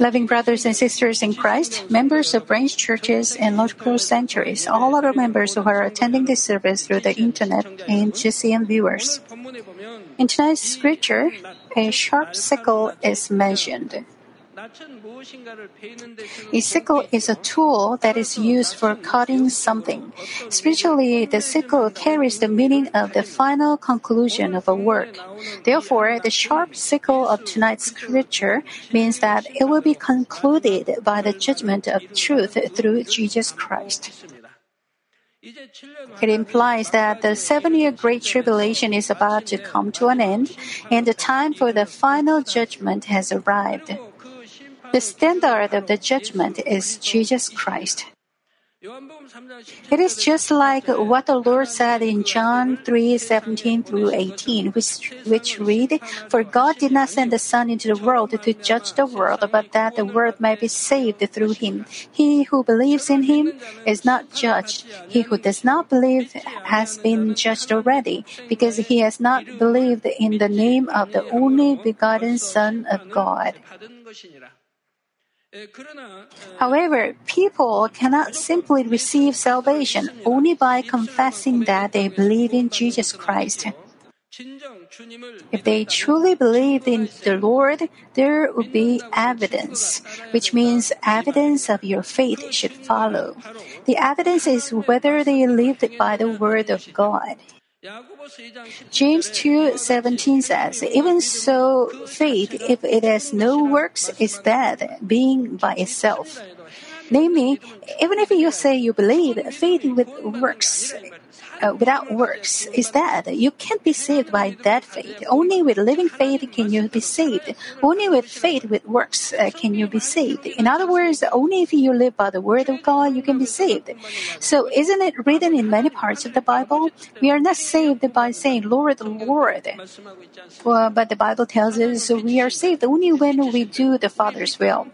Loving brothers and sisters in Christ, members of branch churches and local sanctuaries, all other members who are attending this service through the internet, and GCN viewers. In tonight's scripture, a sharp sickle is mentioned. A sickle is a tool that is used for cutting something. Spiritually, the sickle carries the meaning of the final conclusion of a work. Therefore, the sharp sickle of tonight's scripture means that it will be concluded by the judgment of truth through Jesus Christ. It implies that the seven year Great Tribulation is about to come to an end and the time for the final judgment has arrived. The standard of the judgment is Jesus Christ. It is just like what the Lord said in John 3 17 through 18, which, which read, For God did not send the Son into the world to judge the world, but that the world might be saved through him. He who believes in him is not judged. He who does not believe has been judged already, because he has not believed in the name of the only begotten Son of God. However, people cannot simply receive salvation only by confessing that they believe in Jesus Christ. If they truly believed in the Lord, there would be evidence, which means evidence of your faith should follow. The evidence is whether they lived by the word of God. James 2:17 says, "Even so, faith, if it has no works, is dead, being by itself." Namely, even if you say you believe, faith with works uh, without works is dead. You can't be saved by dead faith. Only with living faith can you be saved. Only with faith with works uh, can you be saved. In other words, only if you live by the word of God you can be saved. So isn't it written in many parts of the Bible? We are not saved by saying Lord, Lord. Well, but the Bible tells us we are saved only when we do the Father's will.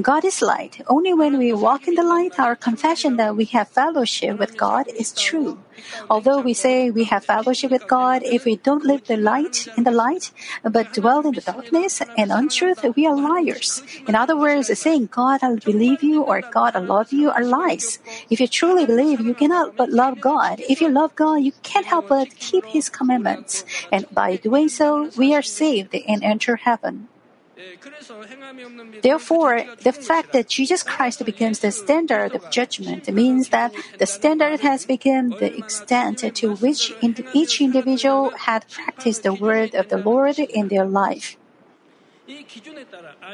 God is light. Only when we walk in the light, our confession that we have fellowship with God is true. Although we say we have fellowship with God, if we don't live the light in the light, but dwell in the darkness and untruth, we are liars. In other words, saying God I believe you or God I love you are lies. If you truly believe, you cannot but love God. If you love God, you can't help but keep His commandments. And by doing so, we are saved and enter heaven. Therefore, the fact that Jesus Christ becomes the standard of judgment means that the standard has become the extent to which each individual had practiced the word of the Lord in their life.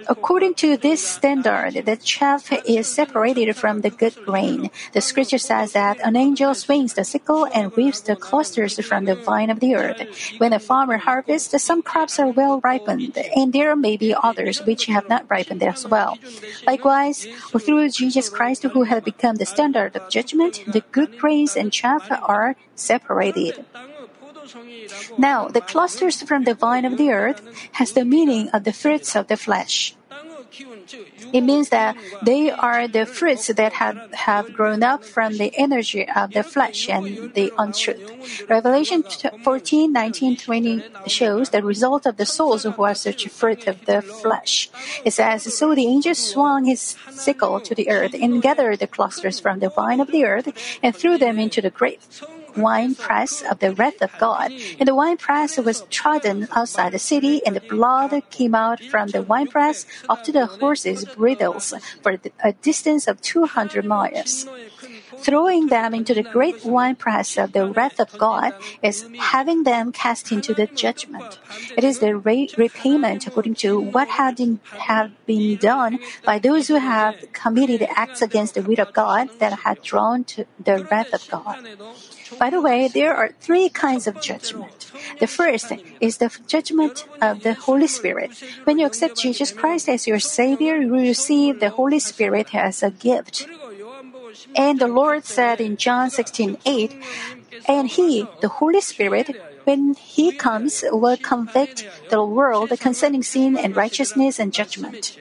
According to this standard, the chaff is separated from the good grain. The scripture says that an angel swings the sickle and reaps the clusters from the vine of the earth. When a farmer harvests, some crops are well ripened, and there may be others which have not ripened as well. Likewise, through Jesus Christ, who has become the standard of judgment, the good grains and chaff are separated. Now, the clusters from the vine of the earth has the meaning of the fruits of the flesh. It means that they are the fruits that have, have grown up from the energy of the flesh and the untruth. Revelation 14, 19, 20 shows the result of the souls who are such fruit of the flesh. It says, So the angel swung his sickle to the earth and gathered the clusters from the vine of the earth and threw them into the great wine press of the wrath of God. And the wine press was trodden outside the city, and the blood came out from the wine press up to the horses' bridles for a distance of 200 miles. Throwing them into the great winepress of the wrath of God is having them cast into the judgment. It is the re- repayment according to what had have been done by those who have committed acts against the will of God that had drawn to the wrath of God. By the way, there are three kinds of judgment. The first is the judgment of the Holy Spirit. When you accept Jesus Christ as your Savior, you receive the Holy Spirit as a gift. And the Lord said in John 16 8, and He, the Holy Spirit, when He comes, will convict the world concerning sin and righteousness and judgment.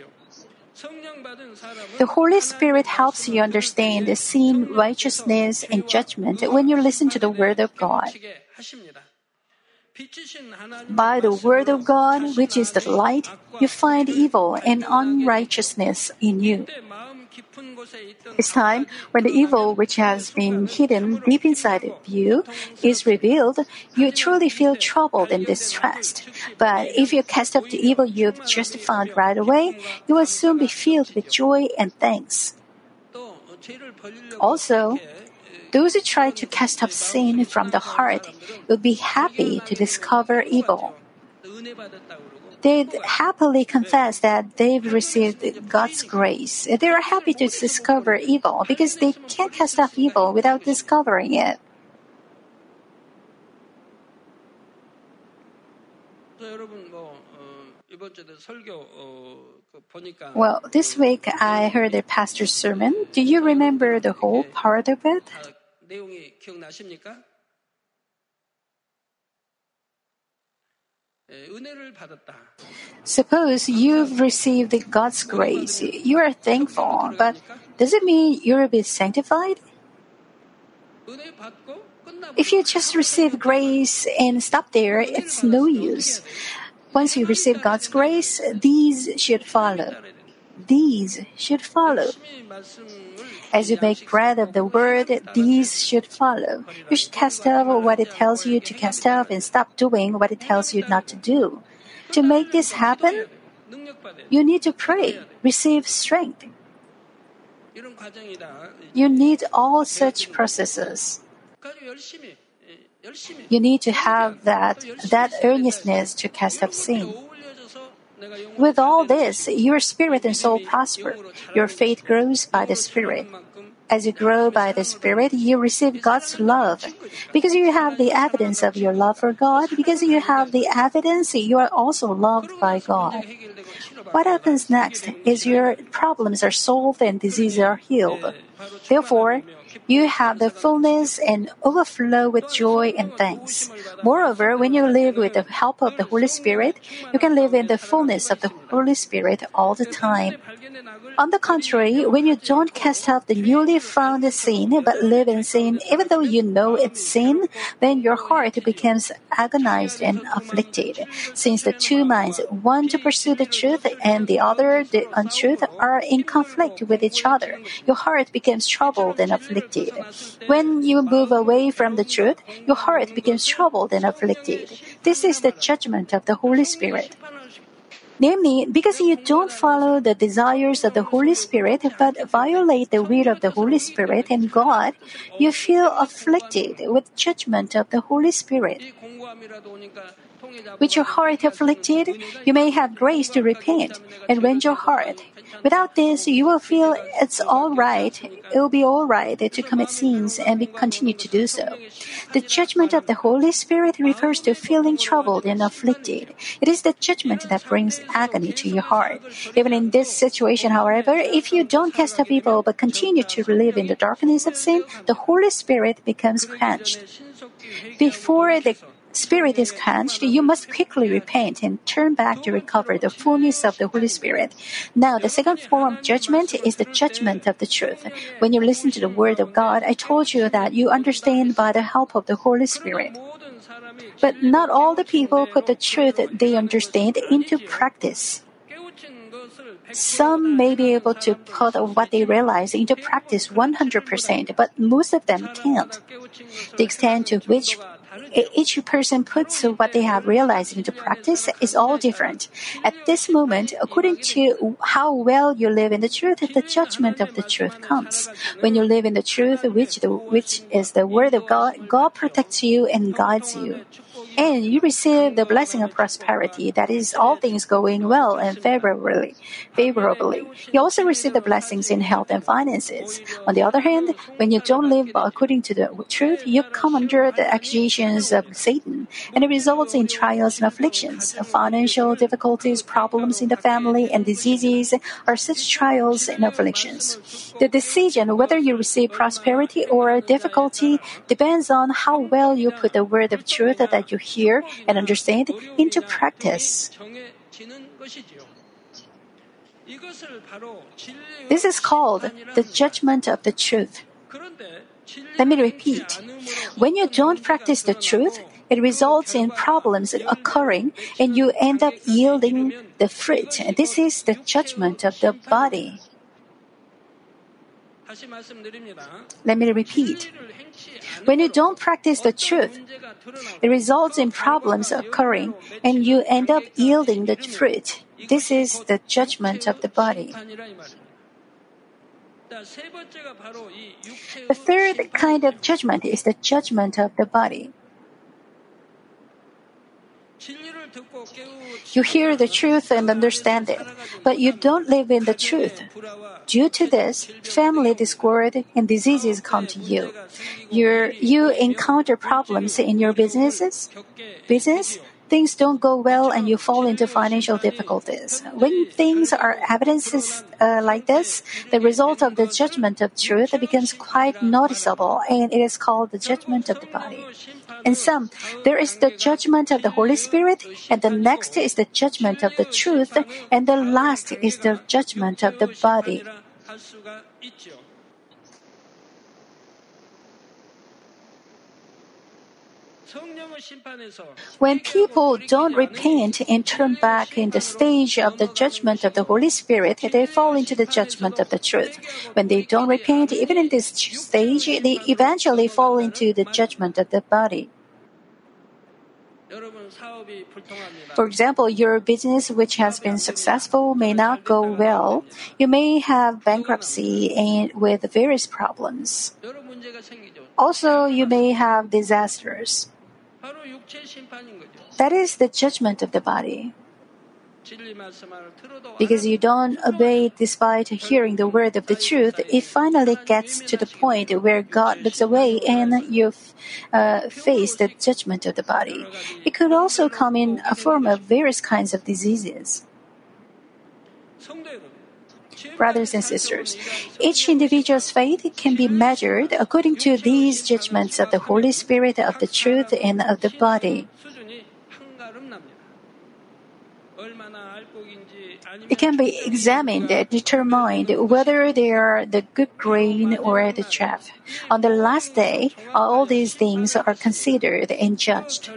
The Holy Spirit helps you understand the sin, righteousness, and judgment when you listen to the Word of God. By the word of God, which is the light, you find evil and unrighteousness in you. It's time when the evil which has been hidden deep inside of you is revealed, you truly feel troubled and distressed. But if you cast off the evil you've just found right away, you will soon be filled with joy and thanks. Also, those who try to cast off sin from the heart will be happy to discover evil. They'd happily confess that they've received God's grace. They are happy to discover evil because they can't cast off evil without discovering it. Well, this week I heard a pastor's sermon. Do you remember the whole part of it? Suppose you've received God's grace, you are thankful, but does it mean you're a bit sanctified? If you just receive grace and stop there, it's no use. Once you receive God's grace, these should follow. These should follow. As you make bread of the word, these should follow. You should cast off what it tells you to cast off and stop doing what it tells you not to do. To make this happen, you need to pray, receive strength. You need all such processes. You need to have that, that earnestness to cast off sin. With all this, your spirit and soul prosper. Your faith grows by the Spirit. As you grow by the Spirit, you receive God's love. Because you have the evidence of your love for God, because you have the evidence, you are also loved by God. What happens next is your problems are solved and diseases are healed. Therefore, you have the fullness and overflow with joy and thanks. Moreover, when you live with the help of the Holy Spirit, you can live in the fullness of the Holy Spirit all the time. On the contrary, when you don't cast off the newly found sin but live in sin, even though you know it's sin, then your heart becomes agonized and afflicted. Since the two minds, one to pursue the truth and the other the untruth, are in conflict with each other, your heart becomes troubled and afflicted. When you move away from the truth, your heart becomes troubled and afflicted. This is the judgment of the Holy Spirit. Namely, because you don't follow the desires of the Holy Spirit but violate the will of the Holy Spirit and God, you feel afflicted with judgment of the Holy Spirit. With your heart afflicted, you may have grace to repent and rend your heart. Without this, you will feel it's all right, it will be all right to commit sins and continue to do so. The judgment of the Holy Spirit refers to feeling troubled and afflicted. It is the judgment that brings agony to your heart. Even in this situation, however, if you don't cast off evil but continue to live in the darkness of sin, the Holy Spirit becomes quenched. Before the Spirit is quenched, you must quickly repent and turn back to recover the fullness of the Holy Spirit. Now, the second form of judgment is the judgment of the truth. When you listen to the Word of God, I told you that you understand by the help of the Holy Spirit. But not all the people put the truth they understand into practice. Some may be able to put what they realize into practice 100%, but most of them can't. The extent to which each person puts what they have realized into practice is all different. At this moment, according to how well you live in the truth, the judgment of the truth comes. When you live in the truth, which, the, which is the word of God, God protects you and guides you and you receive the blessing of prosperity, that is, all things going well and favorably. Favorably, you also receive the blessings in health and finances. On the other hand, when you don't live according to the truth, you come under the accusations of Satan, and it results in trials and afflictions. Financial difficulties, problems in the family, and diseases are such trials and afflictions. The decision whether you receive prosperity or difficulty depends on how well you put the word of truth that you hear and understand into practice. This is called the judgment of the truth. Let me repeat. When you don't practice the truth, It results in problems occurring and you end up yielding the fruit. This is the judgment of the body. Let me repeat. When you don't practice the truth, it results in problems occurring and you end up yielding the fruit. This is the judgment of the body. The third kind of judgment is the judgment of the body. You hear the truth and understand it, but you don't live in the truth. Due to this, family discord and diseases come to you. you you encounter problems in your businesses, business, things don't go well and you fall into financial difficulties. When things are evidences uh, like this, the result of the judgment of truth becomes quite noticeable and it is called the judgment of the body. In some, there is the judgment of the Holy Spirit, and the next is the judgment of the truth, and the last is the judgment of the body. When people don't repent and turn back in the stage of the judgment of the Holy Spirit, they fall into the judgment of the truth. When they don't repent, even in this stage, they eventually fall into the judgment of the body. For example, your business which has been successful may not go well. You may have bankruptcy and with various problems. Also, you may have disasters. That is the judgment of the body. Because you don't obey despite hearing the word of the truth, it finally gets to the point where God looks away and you uh, face the judgment of the body. It could also come in a form of various kinds of diseases. Brothers and sisters, each individual's faith can be measured according to these judgments of the Holy Spirit, of the truth, and of the body. it can be examined and determined whether they are the good grain or the chaff. On the last day, all these things are considered and judged.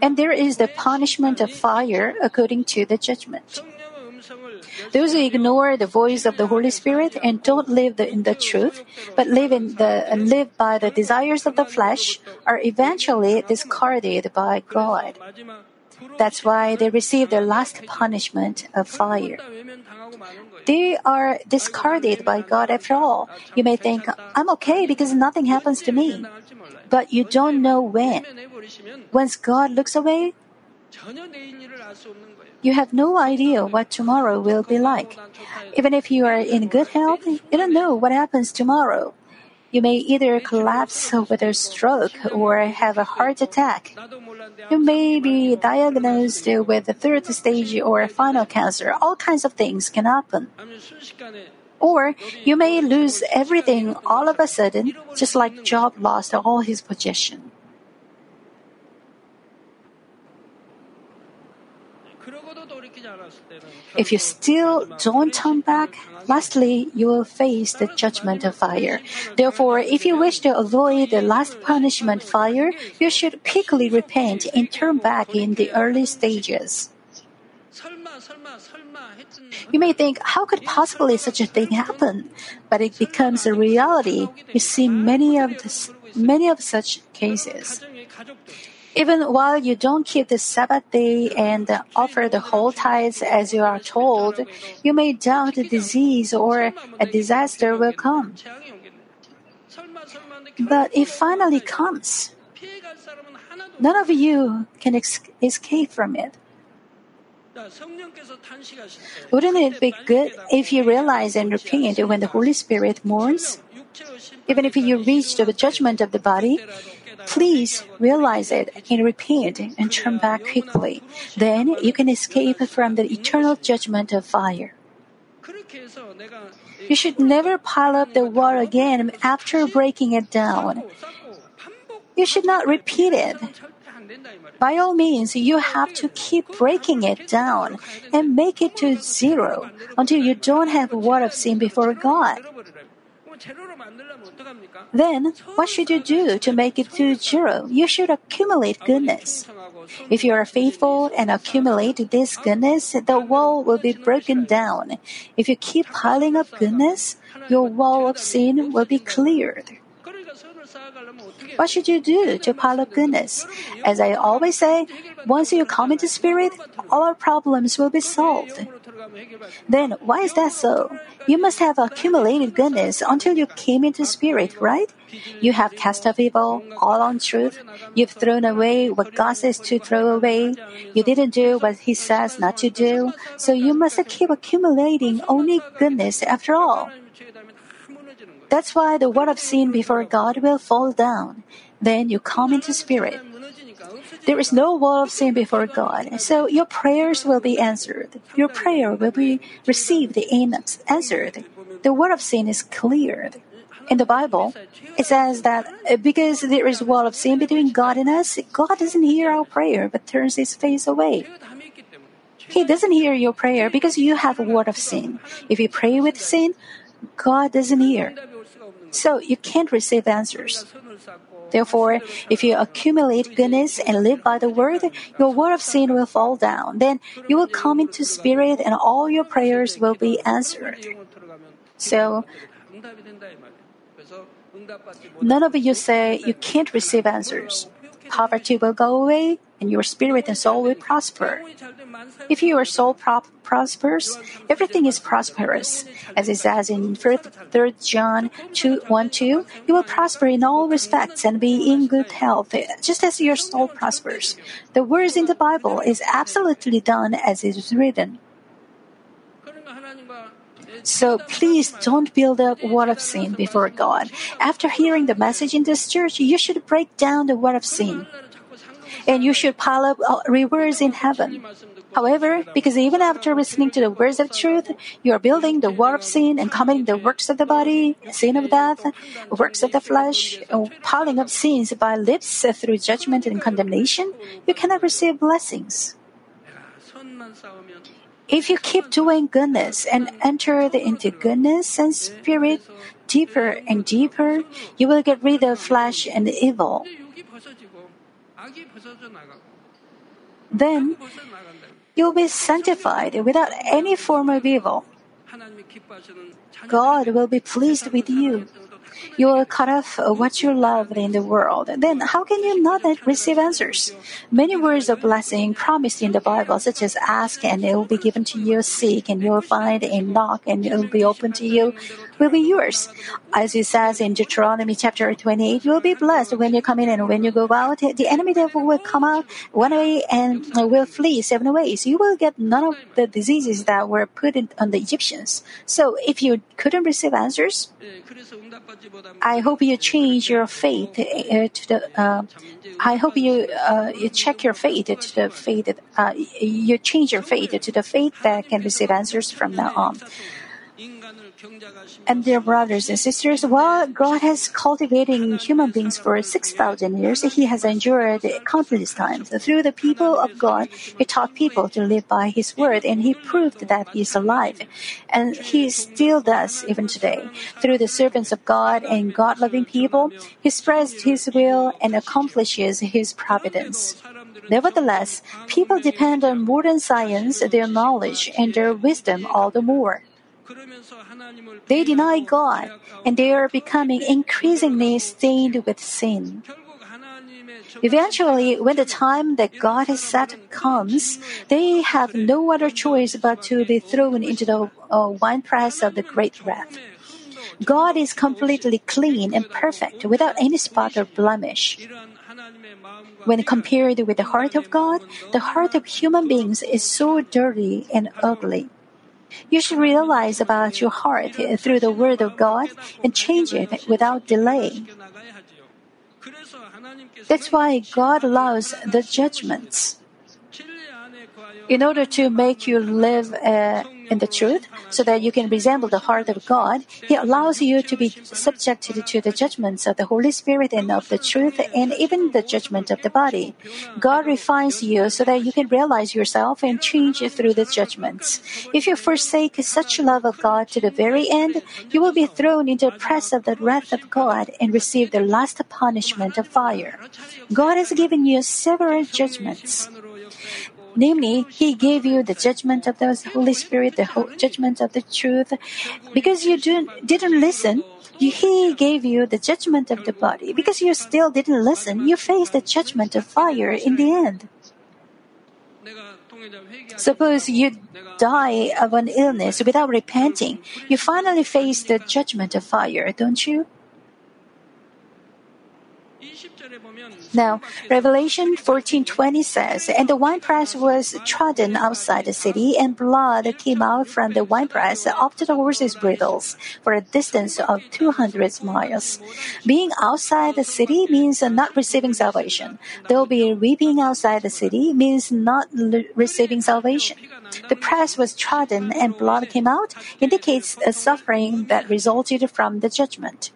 And there is the punishment of fire according to the judgment. Those who ignore the voice of the Holy Spirit and don't live the, in the truth, but live in the live by the desires of the flesh, are eventually discarded by God. That's why they receive their last punishment of fire. They are discarded by God after all. You may think, I'm okay because nothing happens to me. But you don't know when. Once God looks away, you have no idea what tomorrow will be like. Even if you are in good health, you don't know what happens tomorrow. You may either collapse with a stroke or have a heart attack. You may be diagnosed with a third stage or final cancer. All kinds of things can happen. Or you may lose everything all of a sudden, just like Job lost all his possessions. If you still don't turn back, Lastly, you will face the judgment of fire. Therefore, if you wish to avoid the last punishment fire, you should quickly repent and turn back in the early stages. You may think, how could possibly such a thing happen? But it becomes a reality. You see many of this, many of such cases. Even while you don't keep the Sabbath day and offer the whole tithes as you are told, you may doubt a disease or a disaster will come. But it finally comes. None of you can ex- escape from it. Wouldn't it be good if you realize and repent when the Holy Spirit mourns? Even if you reach the judgment of the body, Please realize it and repent and turn back quickly. Then you can escape from the eternal judgment of fire. You should never pile up the wall again after breaking it down. You should not repeat it. By all means, you have to keep breaking it down and make it to zero until you don't have a word of sin before God. Then, what should you do to make it to zero? You should accumulate goodness. If you are faithful and accumulate this goodness, the wall will be broken down. If you keep piling up goodness, your wall of sin will be cleared. What should you do to pile up goodness? As I always say, once you come into spirit, all our problems will be solved. Then why is that so? You must have accumulated goodness until you came into spirit, right? You have cast off evil, all untruth. You've thrown away what God says to throw away. You didn't do what He says not to do. So you must keep accumulating only goodness after all. That's why the wall of sin before God will fall down. Then you come into spirit. There is no wall of sin before God, so your prayers will be answered. Your prayer will be received and answered. The wall of sin is cleared. In the Bible, it says that uh, because there is wall of sin between God and us, God doesn't hear our prayer but turns his face away. He doesn't hear your prayer because you have word of sin. If you pray with sin, God doesn't hear. So you can't receive answers. Therefore, if you accumulate goodness and live by the word, your word of sin will fall down. Then you will come into spirit and all your prayers will be answered. So, none of you say you can't receive answers. Poverty will go away and your spirit and soul will prosper. If your soul prop- prospers, everything is prosperous. As it says in 3 John 2, 1 2, you will prosper in all respects and be in good health, just as your soul prospers. The words in the Bible is absolutely done as it is written. So please don't build a wall of sin before God. After hearing the message in this church, you should break down the wall of sin. And you should pile up uh, rewards in heaven. However, because even after listening to the words of truth, you are building the wall of sin and committing the works of the body, sin of death, works of the flesh, piling up sins by lips through judgment and condemnation, you cannot receive blessings. If you keep doing goodness and enter into goodness and spirit deeper and deeper, you will get rid of flesh and evil. Then You'll be sanctified without any form of evil. God will be pleased with you you will cut off what you loved in the world. Then how can you not receive answers? Many words of blessing promised in the Bible, such as ask and it will be given to you, seek and you will find, and knock and it will be open to you, will be yours. As it says in Deuteronomy chapter 28, you will be blessed when you come in and when you go out. The enemy devil will come out one way and will flee seven ways. You will get none of the diseases that were put on the Egyptians. So if you couldn't receive answers, I hope you change your faith uh, to the. Uh, I hope you uh, you check your faith to the faith that you change your faith to the faith that can receive answers from now on. And dear brothers and sisters, while God has cultivating human beings for 6,000 years, He has endured countless times. Through the people of God, He taught people to live by His word and He proved that He is alive. And He still does even today. Through the servants of God and God loving people, He spreads His will and accomplishes His providence. Nevertheless, people depend on modern science, their knowledge, and their wisdom all the more. They deny God and they are becoming increasingly stained with sin. Eventually, when the time that God has set comes, they have no other choice but to be thrown into the uh, winepress of the great wrath. God is completely clean and perfect without any spot or blemish. When compared with the heart of God, the heart of human beings is so dirty and ugly. You should realize about your heart through the Word of God and change it without delay. That's why God allows the judgments in order to make you live uh, in the truth so that you can resemble the heart of God, He allows you to be subjected to the judgments of the Holy Spirit and of the truth and even the judgment of the body. God refines you so that you can realize yourself and change through the judgments. If you forsake such love of God to the very end, you will be thrown into the press of the wrath of God and receive the last punishment of fire. God has given you several judgments. Namely, He gave you the judgment of the Holy Spirit, the judgment of the truth. Because you didn't listen, He gave you the judgment of the body. Because you still didn't listen, you face the judgment of fire in the end. Suppose you die of an illness without repenting, you finally face the judgment of fire, don't you? Now, Revelation 14:20 says, "And the winepress was trodden outside the city, and blood came out from the winepress up to the horses' bridles for a distance of 200 miles." Being outside the city means not receiving salvation. There'll be weeping outside the city means not receiving salvation. The press was trodden and blood came out indicates a suffering that resulted from the judgment.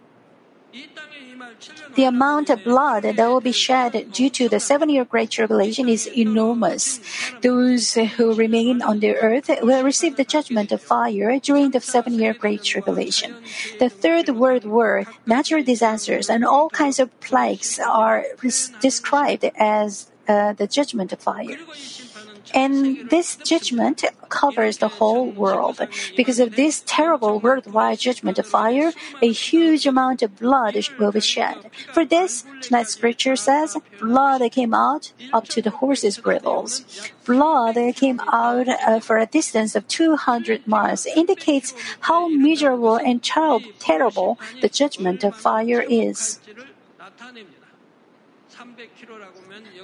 The amount of blood that will be shed due to the seven year Great Tribulation is enormous. Those who remain on the earth will receive the judgment of fire during the seven year Great Tribulation. The Third World War, natural disasters, and all kinds of plagues are described as uh, the judgment of fire. And this judgment covers the whole world. Because of this terrible worldwide judgment of fire, a huge amount of blood will be shed. For this, tonight's scripture says, blood came out up to the horses' bridles. Blood came out uh, for a distance of 200 miles, indicates how miserable and terrible the judgment of fire is.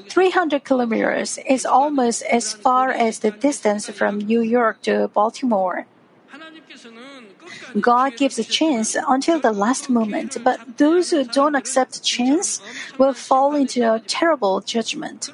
300 kilometers is almost as far as the distance from New York to Baltimore. God gives a chance until the last moment, but those who don't accept chance will fall into a terrible judgment.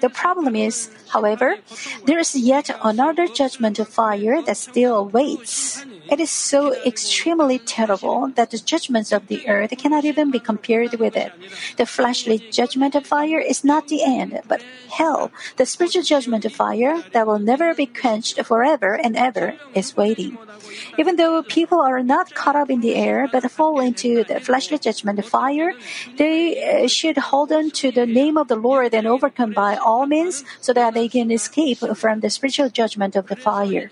The problem is, however, there is yet another judgment of fire that still awaits. It is so extremely terrible that the judgments of the earth cannot even be compared with it. The fleshly judgment of fire is not the end, but hell, the spiritual judgment of fire that will never be quenched forever and ever, is waiting. Even though people are not caught up in the air but fall into the fleshly judgment of fire, they uh, should hold on to the name of the Lord and overcome by all means so that they can escape from the spiritual judgment of the fire.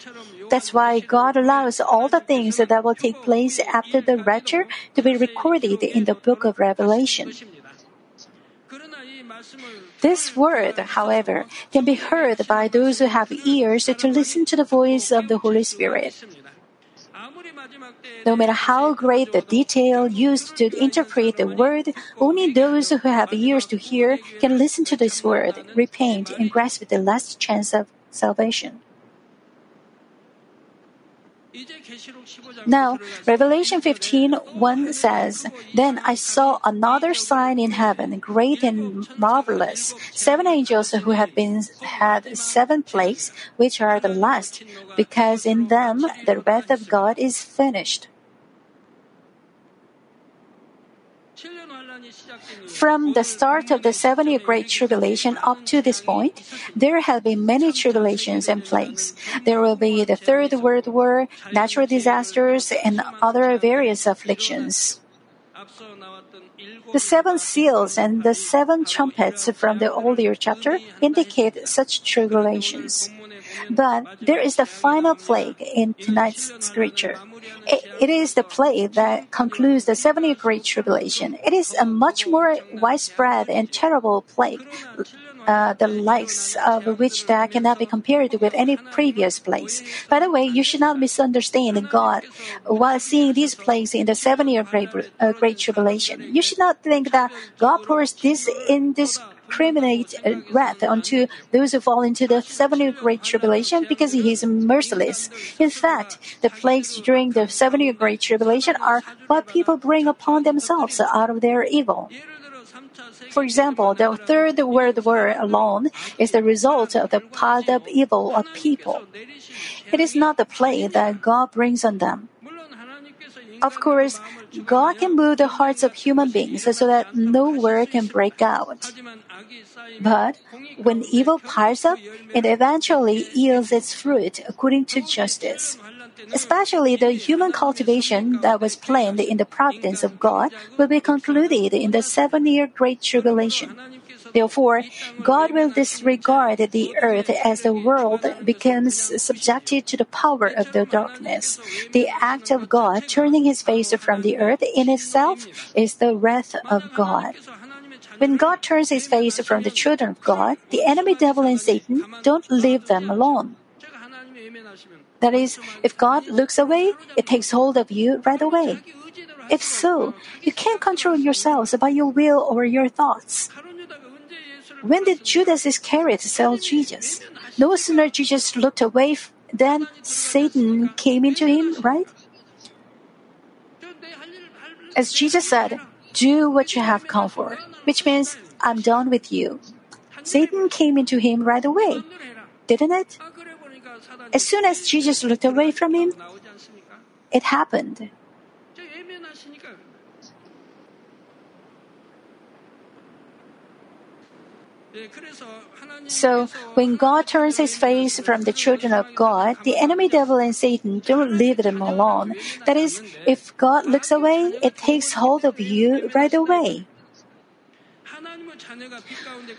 That's why God allows all the things that will take place after the rapture to be recorded in the book of Revelation. This word, however, can be heard by those who have ears to listen to the voice of the Holy Spirit. No matter how great the detail used to interpret the word, only those who have ears to hear can listen to this word, repent, and grasp the last chance of salvation. Now, Revelation 15 1 says, Then I saw another sign in heaven, great and marvelous, seven angels who have been had seven plagues, which are the last, because in them the wrath of God is finished. From the start of the seven year Great Tribulation up to this point, there have been many tribulations and plagues. There will be the Third World War, natural disasters, and other various afflictions. The seven seals and the seven trumpets from the earlier chapter indicate such tribulations. But there is the final plague in tonight's scripture. it, it is the plague that concludes the 70 Great Tribulation. It is a much more widespread and terrible plague, uh, the likes of which that cannot be compared with any previous plagues. By the way, you should not misunderstand God while seeing these plagues in the seven year great, uh, great tribulation. You should not think that God pours this in this criminate wrath unto those who fall into the seven-year great tribulation because he is merciless. In fact, the plagues during the seven-year great tribulation are what people bring upon themselves out of their evil. For example, the Third World War alone is the result of the piled up evil of people. It is not the plague that God brings on them. Of course, God can move the hearts of human beings so that no war can break out. But when evil piles up, it eventually yields its fruit according to justice. Especially the human cultivation that was planned in the providence of God will be concluded in the seven year Great Tribulation. Therefore, God will disregard the earth as the world becomes subjected to the power of the darkness. The act of God turning his face from the earth in itself is the wrath of God. When God turns his face from the children of God, the enemy devil and Satan don't leave them alone. That is, if God looks away, it takes hold of you right away. If so, you can't control yourselves by your will or your thoughts. When did Judas Iscariot sell Jesus? No sooner Jesus looked away than Satan came into him, right? As Jesus said, do what you have come for, which means I'm done with you. Satan came into him right away, didn't it? As soon as Jesus looked away from him, it happened. So, when God turns his face from the children of God, the enemy devil and Satan don't leave them alone. That is, if God looks away, it takes hold of you right away.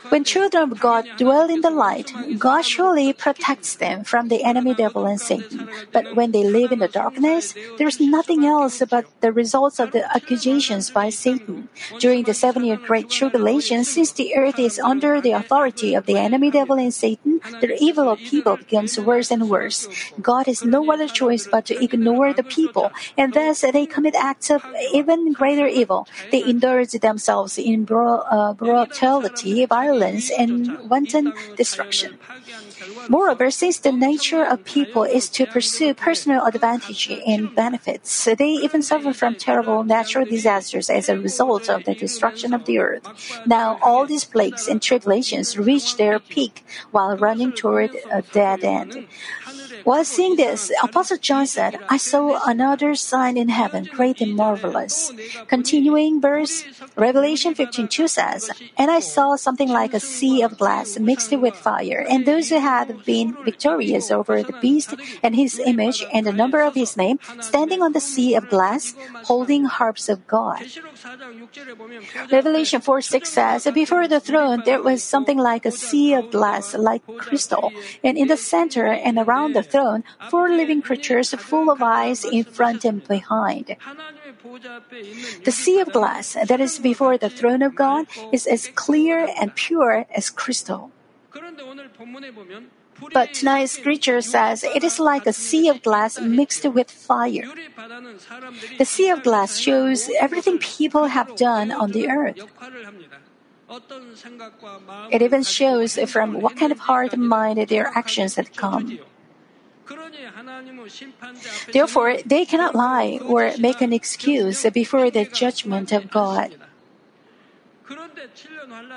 When children of God dwell in the light, God surely protects them from the enemy devil and Satan. But when they live in the darkness, there is nothing else but the results of the accusations by Satan. During the seven year Great Tribulation, since the earth is under the authority of the enemy devil and Satan, the evil of people becomes worse and worse. God has no other choice but to ignore the people, and thus they commit acts of even greater evil. They indulge themselves in bro- uh, brutality, violence, and wanton destruction. Moreover, since the nature of people is to pursue personal advantage and benefits, they even suffer from terrible natural disasters as a result of the destruction of the earth. Now, all these plagues and tribulations reach their peak while running toward a dead end. While seeing this, Apostle John said, I saw another sign in heaven, great and marvelous. Continuing verse, Revelation 15:2 says, And I saw something like a sea of glass mixed with fire, and those who had been victorious over the beast and his image and the number of his name, standing on the sea of glass, holding harps of God. Revelation 4 6 says, Before the throne there was something like a sea of glass, like crystal, and in the center and around the throne, four living creatures full of eyes in front and behind. The sea of glass that is before the throne of God is as clear and pure as crystal. But tonight's scripture says it is like a sea of glass mixed with fire. The sea of glass shows everything people have done on the earth. It even shows from what kind of heart and mind their actions had come. Therefore, they cannot lie or make an excuse before the judgment of God.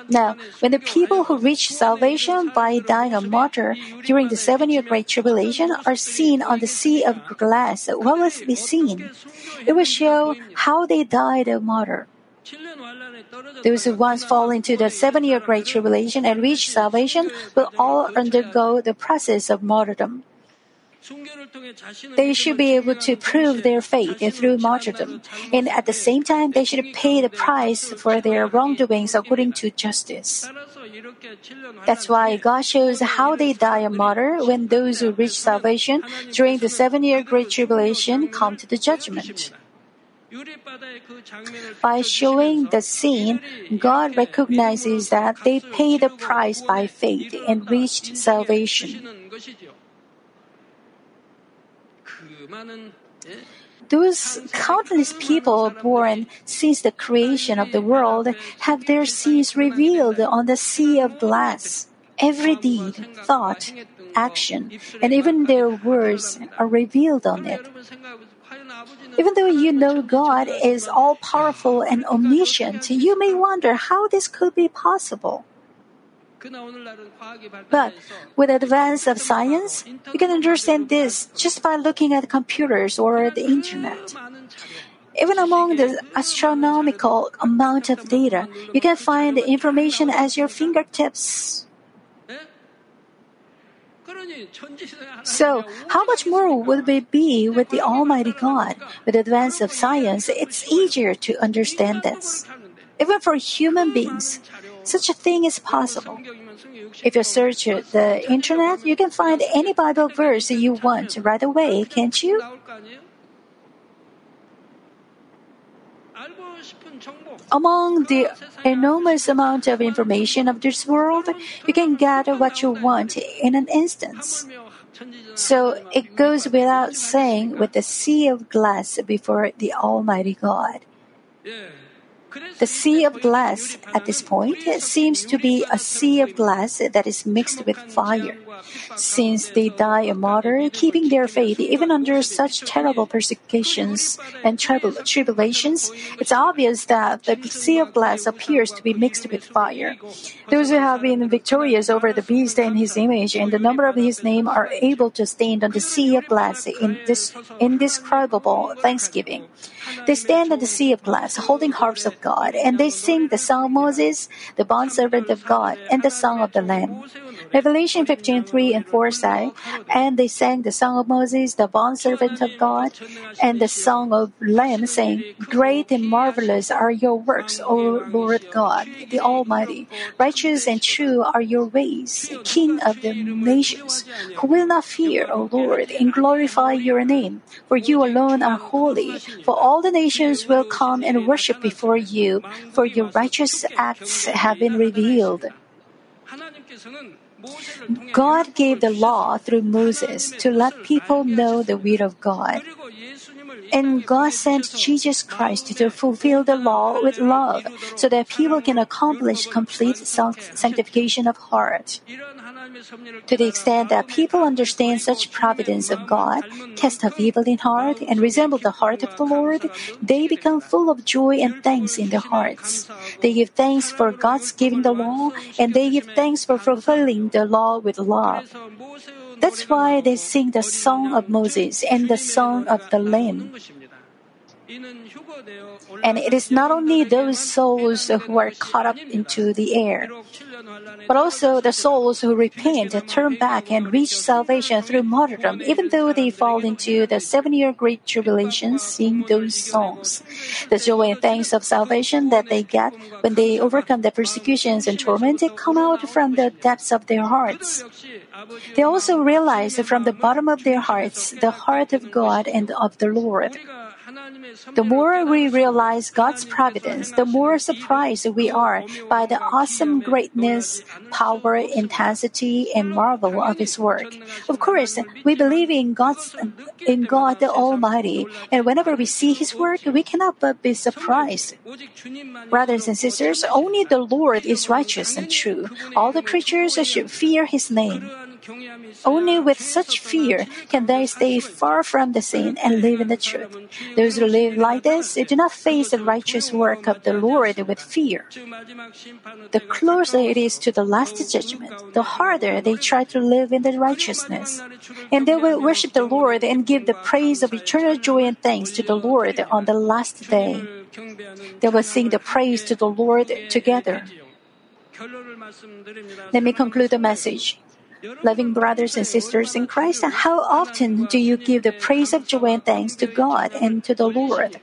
Now, when the people who reach salvation by dying a martyr during the seven year Great Tribulation are seen on the sea of glass, what will be seen? It will show how they died a martyr. Those who once fall into the seven year Great Tribulation and reach salvation will all undergo the process of martyrdom. They should be able to prove their faith through martyrdom, and at the same time, they should pay the price for their wrongdoings according to justice. That's why God shows how they die a martyr when those who reach salvation during the seven year Great Tribulation come to the judgment. By showing the scene, God recognizes that they paid the price by faith and reached salvation. Those countless people born since the creation of the world have their sins revealed on the sea of glass. Every deed, thought, action, and even their words are revealed on it. Even though you know God is all powerful and omniscient, you may wonder how this could be possible. But with advance of science, you can understand this just by looking at computers or the internet. Even among the astronomical amount of data, you can find the information at your fingertips. So, how much more would we be with the Almighty God? With advance of science, it's easier to understand this. Even for human beings, such a thing is possible. If you search the internet, you can find any Bible verse you want right away, can't you? Among the enormous amount of information of this world, you can gather what you want in an instant. So it goes without saying with the sea of glass before the Almighty God. The sea of glass at this point seems to be a sea of glass that is mixed with fire. Since they die a martyr, keeping their faith even under such terrible persecutions and tribulations, it's obvious that the sea of glass appears to be mixed with fire. Those who have been victorious over the beast and his image and the number of his name are able to stand on the sea of glass in this indescribable thanksgiving. They stand on the sea of glass, holding harps of God, and they sing the song of Moses, the bondservant of God, and the song of the Lamb. Revelation 15 3 and 4 say, And they sang the song of Moses, the bondservant of God, and the song of Lamb, saying, Great and marvelous are your works, O Lord God, the Almighty. Righteous and true are your ways, King of the nations, who will not fear, O Lord, and glorify your name. For you alone are holy, for all the nations will come and worship before you, for your righteous acts have been revealed. God gave the law through Moses to let people know the will of God. And God sent Jesus Christ to fulfill the law with love so that people can accomplish complete sanctification of heart. To the extent that people understand such providence of God, cast off evil in heart, and resemble the heart of the Lord, they become full of joy and thanks in their hearts. They give thanks for God's giving the law, and they give thanks for fulfilling the law with love. That's why they sing the song of Moses and the song of the Lamb. And it is not only those souls who are caught up into the air, but also the souls who repent, turn back, and reach salvation through martyrdom, even though they fall into the seven year great tribulation, sing those songs. The joy and thanks of salvation that they get when they overcome the persecutions and torment they come out from the depths of their hearts. They also realize from the bottom of their hearts the heart of God and of the Lord. The more we realize God's providence, the more surprised we are by the awesome greatness, power, intensity, and marvel of His work. Of course, we believe in God's in God the Almighty, and whenever we see His work, we cannot but be surprised. Brothers and sisters, only the Lord is righteous and true. All the creatures should fear His name. Only with such fear can they stay far from the sin and live in the truth. Those who live like this do not face the righteous work of the Lord with fear. The closer it is to the last judgment, the harder they try to live in the righteousness. And they will worship the Lord and give the praise of eternal joy and thanks to the Lord on the last day. They will sing the praise to the Lord together. Let me conclude the message. Loving brothers and sisters in Christ, how often do you give the praise of joy and thanks to God and to the Lord?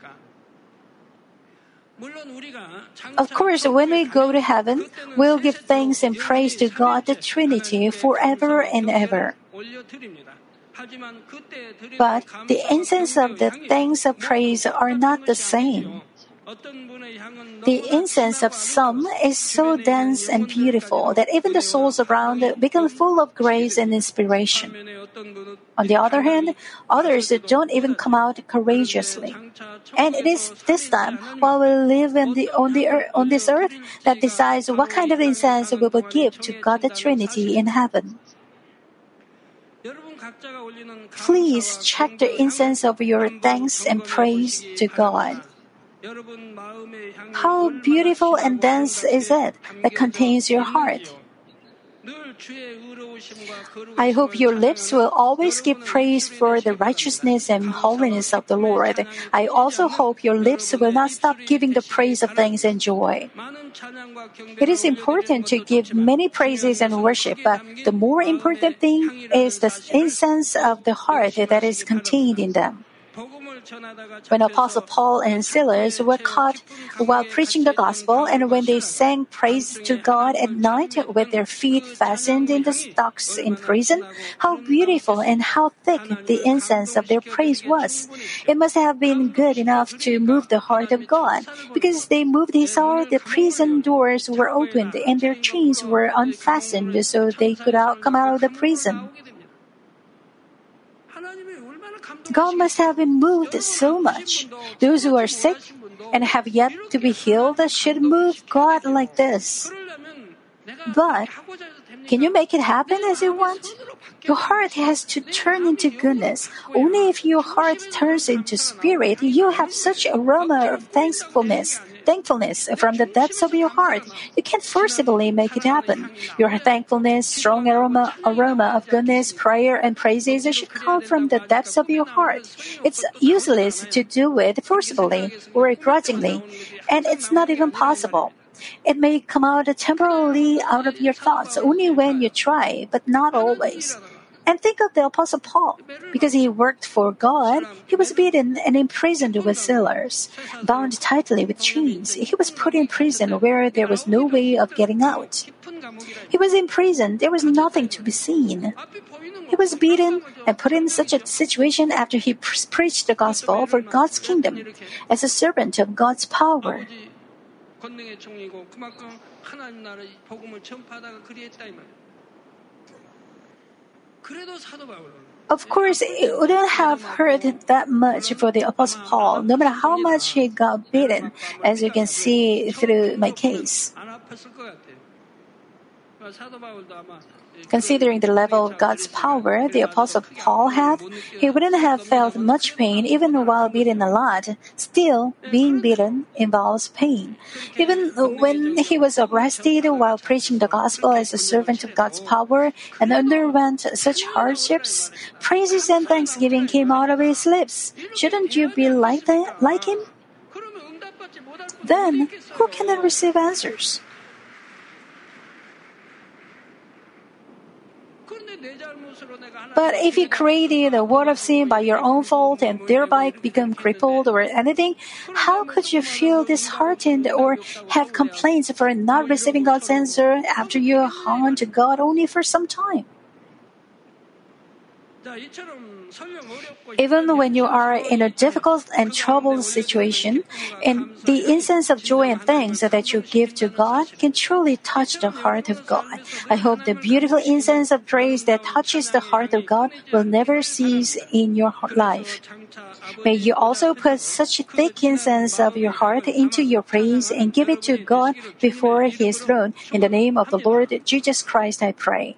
Of course, when we go to heaven, we'll give thanks and praise to God the Trinity forever and ever. But the incense of the thanks of praise are not the same. The incense of some is so dense and beautiful that even the souls around become full of grace and inspiration. On the other hand, others don't even come out courageously. And it is this time, while we live the, on, the on this earth, that decides what kind of incense we will give to God the Trinity in heaven. Please check the incense of your thanks and praise to God. How beautiful and dense is it that contains your heart? I hope your lips will always give praise for the righteousness and holiness of the Lord. I also hope your lips will not stop giving the praise of thanks and joy. It is important to give many praises and worship, but the more important thing is the incense of the heart that is contained in them. When Apostle Paul and Silas were caught while preaching the gospel and when they sang praise to God at night with their feet fastened in the stocks in prison, how beautiful and how thick the incense of their praise was. It must have been good enough to move the heart of God. Because they moved his heart, the prison doors were opened and their chains were unfastened so they could out, come out of the prison. God must have been moved so much. Those who are sick and have yet to be healed should move God like this. But can you make it happen as you want? Your heart has to turn into goodness. Only if your heart turns into spirit, you have such aroma of thankfulness. Thankfulness from the depths of your heart. You can't forcibly make it happen. Your thankfulness, strong aroma, aroma of goodness, prayer, and praises should come from the depths of your heart. It's useless to do it forcibly or grudgingly, and it's not even possible. It may come out temporarily out of your thoughts only when you try, but not always. And think of the Apostle Paul. Because he worked for God, he was beaten and imprisoned with Silas. Bound tightly with chains, he was put in prison where there was no way of getting out. He was in prison, there was nothing to be seen. He was beaten and put in such a situation after he pre- preached the gospel for God's kingdom as a servant of God's power. Of course, it wouldn't have hurt that much for the Apostle Paul, no matter how much he got beaten, as you can see through my case. Considering the level of God's power the Apostle Paul had, he wouldn't have felt much pain even while beaten a lot. Still, being beaten involves pain. Even when he was arrested while preaching the gospel as a servant of God's power and underwent such hardships, praises and thanksgiving came out of his lips. Shouldn't you be like, that, like him? Then, who cannot receive answers? But if you created a world of sin by your own fault and thereby become crippled or anything, how could you feel disheartened or have complaints for not receiving God's answer after you hung on to God only for some time? Even when you are in a difficult and troubled situation, and the incense of joy and thanks that you give to God can truly touch the heart of God. I hope the beautiful incense of praise that touches the heart of God will never cease in your life. May you also put such thick incense of your heart into your praise and give it to God before His throne. In the name of the Lord Jesus Christ, I pray.